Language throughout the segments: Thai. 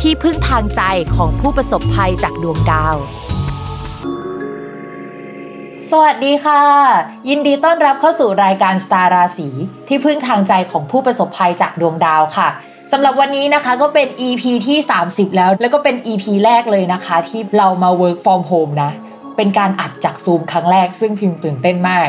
ที่พึ่งทางใจของผู้ประสบภัยจากดวงดาว สวัสดีค่ะ ยินดีต้อนรับเข้าสู่รายการสตาร์ราศีที่พึ่งทางใจของผู้ประสบภัยจากดวงดาวค่ะสำหรับวันนี้นะคะก็เป็น EP ที่ 30 แล้ว แล้วก็เป็น EP แรกเลยนะคะ ที่เรามา work from home นะ เป็นการอัดจากซูมครั้งแรกซึ่งพิมพ์ตื่นเต้นมาก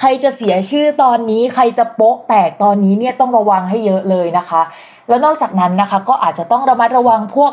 ใครจะเสียชื่อตอนนี้ใครจะโป๊ะแตกตอนนี้เนี่ยต้องระวังให้เยอะเลยนะคะ แล้วนอกจากนั้นนะคะ ก็อาจจะต้องระมัดระวังพวก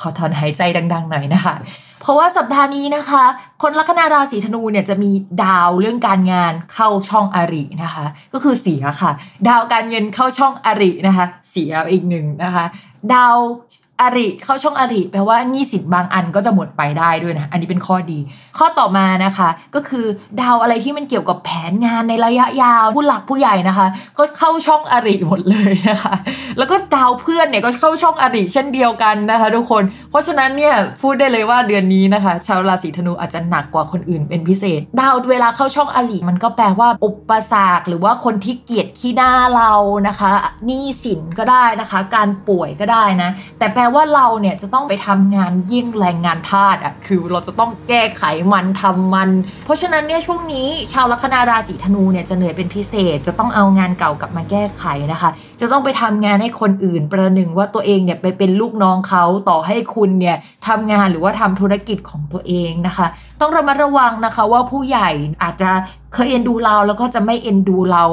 ขอถอนหายใจดัง ๆ หน่อยนะคะ เพราะว่าสัปดาห์นี้นะคะ คนลัคนาราศีธนูเนี่ยจะมีดาวเรื่องการงานเข้าช่องอรินะคะ ก็คือเสียค่ะ ดาวการเงินเข้าช่องอรินะคะ เสียอีกหนึ่งนะคะ ดาว อริเข้าช่องอริแปลว่านี่สินบางอันก็จะหมดไปได้ด้วยนะ อันนี้เป็นข้อดี ข้อต่อมานะคะ ก็คือดาวอะไรที่มันเกี่ยวกับแผนงานในระยะยาว ผู้หลักผู้ใหญ่นะคะ ก็เข้าช่องอริหมดเลยนะคะ แล้วก็ดาวเพื่อนเนี่ยก็เข้าช่องอริเช่นเดียวกันนะคะ ทุกคน เพราะฉะนั้นเนี่ยพูดได้เลยว่าเดือนนี้นะคะ ชาวราศีธนูอาจจะหนักกว่าคนอื่นเป็นพิเศษ ดาวเวลาเข้าช่องอริมันก็แปลว่าอุปสรรคหรือว่าคนที่เกลียดขี้หน้าเรานะคะหนี้สินก็ได้นะคะ การป่วยก็ได้นะ แต่แปลว่าเราเนี่ยจะต้องไปทำงานยิ่งแรงงานทาสอะคือเราจะต้องแก้ไขมันทำมัน เพราะฉะนั้นเนี่ยช่วงนี้ชาวลัคนาราศีธนูเนี่ยจะเหนื่อยเป็นพิเศษ จะต้องเอางานเก่ากลับมาแก้ไขนะคะ จะต้องไปทำงานให้คนอื่นประหนึ่งว่าตัวเองเนี่ยไปเป็นลูกน้องเขาต่อให้คุณเนี่ยทำงานหรือว่าทำธุรกิจของตัวเองนะคะ ต้องระมัดระวังนะคะว่าผู้ใหญ่อาจจะเคยเอ็นดูเราแล้วก็จะไม่เอ็นดูเรา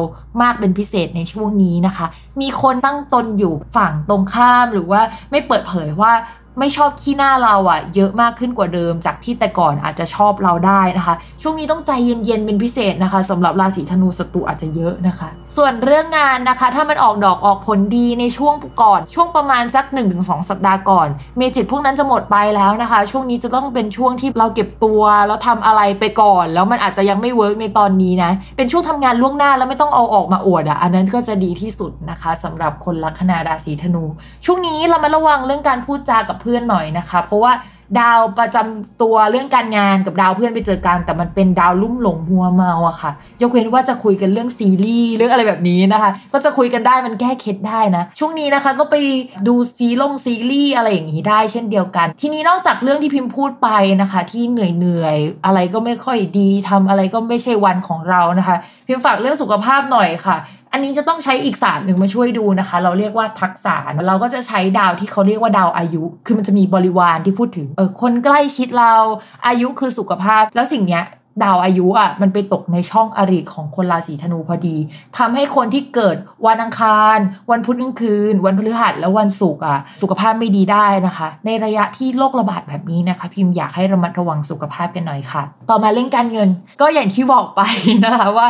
มากเป็นพิเศษในช่วงนี้นะคะ มีคนตั้งตนอยู่ฝั่งตรงข้ามหรือว่าไม่เปิดเผยว่า ไม่ชอบขี้หน้าเราอะเยอะมากขึ้นกว่าเดิม จากที่แต่ก่อนอาจจะชอบเราได้นะคะ ช่วงนี้ต้องใจเย็นๆเป็นพิเศษนะคะสำหรับราศีธนูศัตรูอาจจะเยอะนะคะ ส่วนเรื่องงานนะคะ ถ้ามันออกดอกออกผลดีในช่วงก่อน ช่วงประมาณสัก 1-2 สัปดาห์ก่อน magic พวกนั้นจะหมดไปแล้วนะคะ ช่วงนี้จะต้องเป็นช่วงที่เราเก็บตัวแล้วทำอะไรไปก่อน แล้วมันอาจจะยังไม่ work ในตอนนี้นะเป็นช่วงทำงานล่วงหน้าแล้วไม่ต้องเอาออกมาอวดอะอันนั้นก็จะดีที่สุดนะคะสำหรับคนลัคนาราศีธนู ช่วงนี้เรามาระวังเรื่องการพูดจากับเพื่อนหน่อยนะคะ เพราะว่าดาวประจำตัวเรื่องการงานกับดาวเพื่อนไปเจอกัน แต่มันเป็นดาวลุ่มหลงหัวเมาอะค่ะ ยกเว้นว่าจะคุยกันเรื่องซีรีส์เรื่องอะไรแบบนี้นะคะ ก็จะคุยกันได้มันแก้เคล็ดได้นะ ช่วงนี้นะคะก็ไปดูซีลงซีรีส์อะไรอย่างนี้ได้เช่นเดียวกัน ทีนี้นอกจากเรื่องที่พิมพ์พูดไปนะคะ ที่เหนื่อยเหนื่อยอะไรก็ไม่ค่อยดีทำอะไรก็ไม่ใช่วันของเรานะคะ พิมพ์ฝากเรื่องสุขภาพหน่อยค่ะ อันนี้จะต้องใช้อีกศาสตร์หนึ่งมาช่วยดูนะคะ เราเรียกว่าทักษะเราก็จะใช้ดาวที่เขาเรียกว่าดาวอายุ คือมันจะมีบริวารที่พูดถึงเออคนใกล้ชิดเราอายุคือสุขภาพ แล้วสิ่งเนี้ย ดาวอายุอะมันไปตกในช่องอริของคนราศีธนูพอดีทำให้คนที่เกิดวันอังคาร วันพุธกลางคืน วันพฤหัสและวันศุกร์อะสุขภาพไม่ดีได้นะคะ ในระยะที่โรคระบาดแบบนี้นะคะ พิมพ์อยากให้ระมัดระวังสุขภาพกันหน่อยค่ะ ต่อมาเรื่องการเงิน ก็อย่างที่บอกไปนะคะว่า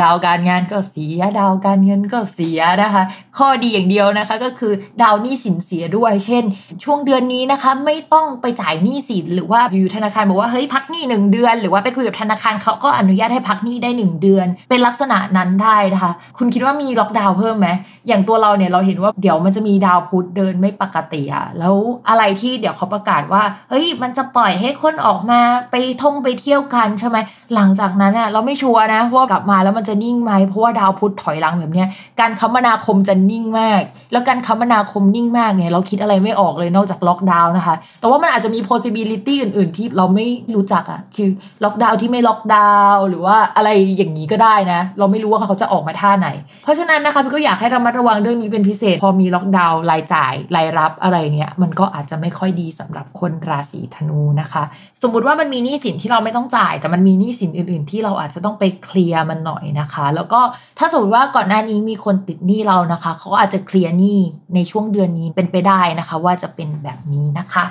ดาวการงานก็เสีย ดาวการเงินก็เสียนะคะ ข้อดีอย่างเดียวนะคะก็คือดาวหนี้สินเสียด้วย เช่น ช่วงเดือนนี้นะคะ ไม่ต้องไปจ่ายหนี้สินหรือว่าอยู่ธนาคารบอกว่าเฮ้ยพักหนี้หนึ่งเดือน หรือว่าไปคุยกับธนาคารเขาก็อนุญาตให้พักหนี้ได้ 1 เดือน เป็นลักษณะนั้นได้นะคะ คุณคิดว่ามีล็อกดาวน์เพิ่มไหม อย่างตัวเราเนี่ยเราเห็นว่าเดี๋ยวมันจะมีดาวพุธเดินไม่ปกติอะแล้วอะไรที่เดี๋ยวเขาประกาศว่า เฮ้ย มันจะปล่อยให้คนออกมาไปท่องไปเที่ยวกันใช่ไหม หลังจากนั้นอะเราไม่ชัวร์นะว่ากลับมาแล้วมันจะนิ่งไหม เพราะว่าดาวพุธถอยหลังแบบเนี้ย การคมนาคมจะนิ่งมาก แล้วการคมนาคมนิ่งมากเนี่ยเราคิดอะไรไม่ออกเลยนอกจากล็อกดาวน์นะคะ แต่ว่ามันอาจจะมี possibility อื่น ๆ ที่เราไม่รู้จักอะคือล็อกดาวน์ที่ไม่ล็อกดาวน์หรือว่าอะไรอย่างนี้ก็ได้นะ เราไม่รู้ว่าเขาจะออกมาท่าไหน เพราะฉะนั้นนะคะพี่ก็อยากให้ระมัดระวังเรื่องนี้เป็นพิเศษ พอมีล็อกดาวน์รายจ่ายรายรับอะไรเนี่ยมันก็อาจจะไม่ค่อยดีสำหรับคนราศีธนูนะคะ สมมุติว่ามันมีหนี้สินที่เราไม่ต้องจ่าย แต่มันมีหนี้สินอื่น ๆ ที่เราอาจจะต้องไปเคลียร์มันหน่อยนะคะ แล้วก็ถ้าสมมติว่าก่อนหน้านี้มีคนติดหนี้เรานะคะ เขาอาจจะเคลียร์หนี้ในช่วงเดือนนี้เป็นไปได้นะคะ ว่าจะเป็นแบบนี้นะคะ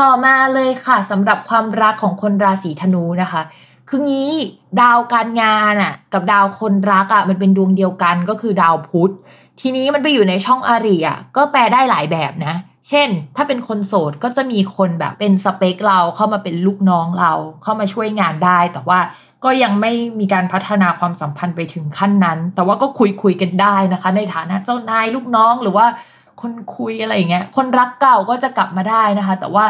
ต่อมาเลยค่ะสำหรับความรักของคนราศีธนูนะคะ คืองี้ดาวการงานอะ กับดาวคนรักอะมันเป็นดวงเดียวกันก็คือดาวพุธ ทีนี้มันไปอยู่ในช่องอาริอะก็แปลได้หลายแบบนะ เช่น ถ้าเป็นคนโสดก็จะมีคนแบบเป็นสเปคเราเข้ามาเป็นลูกน้องเราเข้ามาช่วยงานได้ แต่ว่าก็ยังไม่มีการพัฒนาความสัมพันธ์ไปถึงขั้นนั้น แต่ว่าก็คุยคุยกันได้นะคะ ในฐานะเจ้านายลูกน้องหรือว่าคนคุยอะไรอย่างเงี้ย คนรักเก่าก็จะกลับมาได้นะคะ แต่ว่า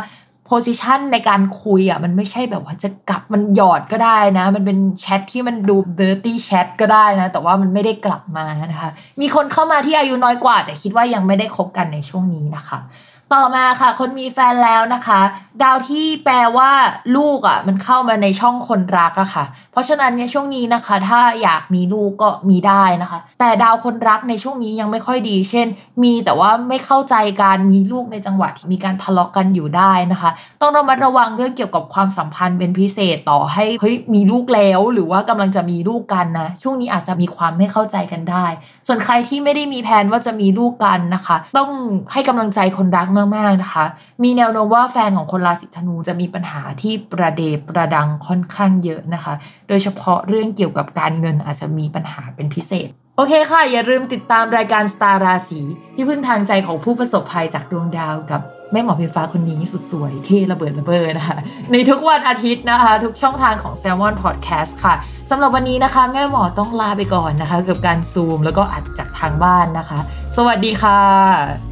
โพสิชันในการคุยอะมันไม่ใช่แบบว่าจะกลับมันหยอดก็ได้นะ มันเป็นแชทที่มันดู dirty chat ก็ได้นะ แต่ว่ามันไม่ได้กลับมานะคะ มีคนเข้ามาที่อายุน้อยกว่า แต่คิดว่ายังไม่ได้คบกันในช่วงนี้นะคะ ต่อมาค่ะ คนมีแฟนแล้วนะคะ ดาวที่แปลว่าลูกอะ่ะ มันเข้ามาในช่องคนรักอะค่ะ เพราะฉะนั้นเนี่ยช่วงนี้นะคะ ถ้าอยากมีลูกก็มีได้นะคะ แต่ดาวคนรักในช่วงนี้ยังไม่ค่อยดี เช่น มีแต่ว่าไม่เข้าใจการมีลูกในจังหวะที่มีการทะเลาะกันอยู่ได้นะคะ ต้องระมัดระวังเรื่องเกี่ยวกับความสัมพันธ์เป็นพิเศษต่อให้เฮ้ยมีลูกแล้วหรือว่ากำลังจะมีลูกกันนะช่วงนี้อาจจะมีความไม่เข้าใจกันได้ ส่วนใครที่ไม่ได้มีแผนว่าจะมีลูกกันนะคะ ต้องให้กำลังใจคนรักมากๆนะคะ มีแนวโน้มว่าแฟนของคนราศีธนูจะมีปัญหาที่ประเดประดังค่อนข้างเยอะนะคะ โดยเฉพาะเรื่องเกี่ยวกับการเงินอาจจะมีปัญหาเป็นพิเศษ โอเคค่ะ อย่าลืมติดตามรายการสตาร์ราศีที่พึ่งทางใจของผู้ประสบภัยจากดวงดาวกับแม่หมอเพฟ้าคนนี้สุดสวยเท่ระเบิดระเบิดนะคะ ในทุกวันอาทิตย์นะคะ ทุกช่องทางของ Salmon Podcast ค่ะสำหรับวันนี้นะคะ แม่หมอต้องลาไปก่อนนะคะ กับการซูมแล้วก็อัดจากทางบ้านนะคะ สวัสดีค่ะ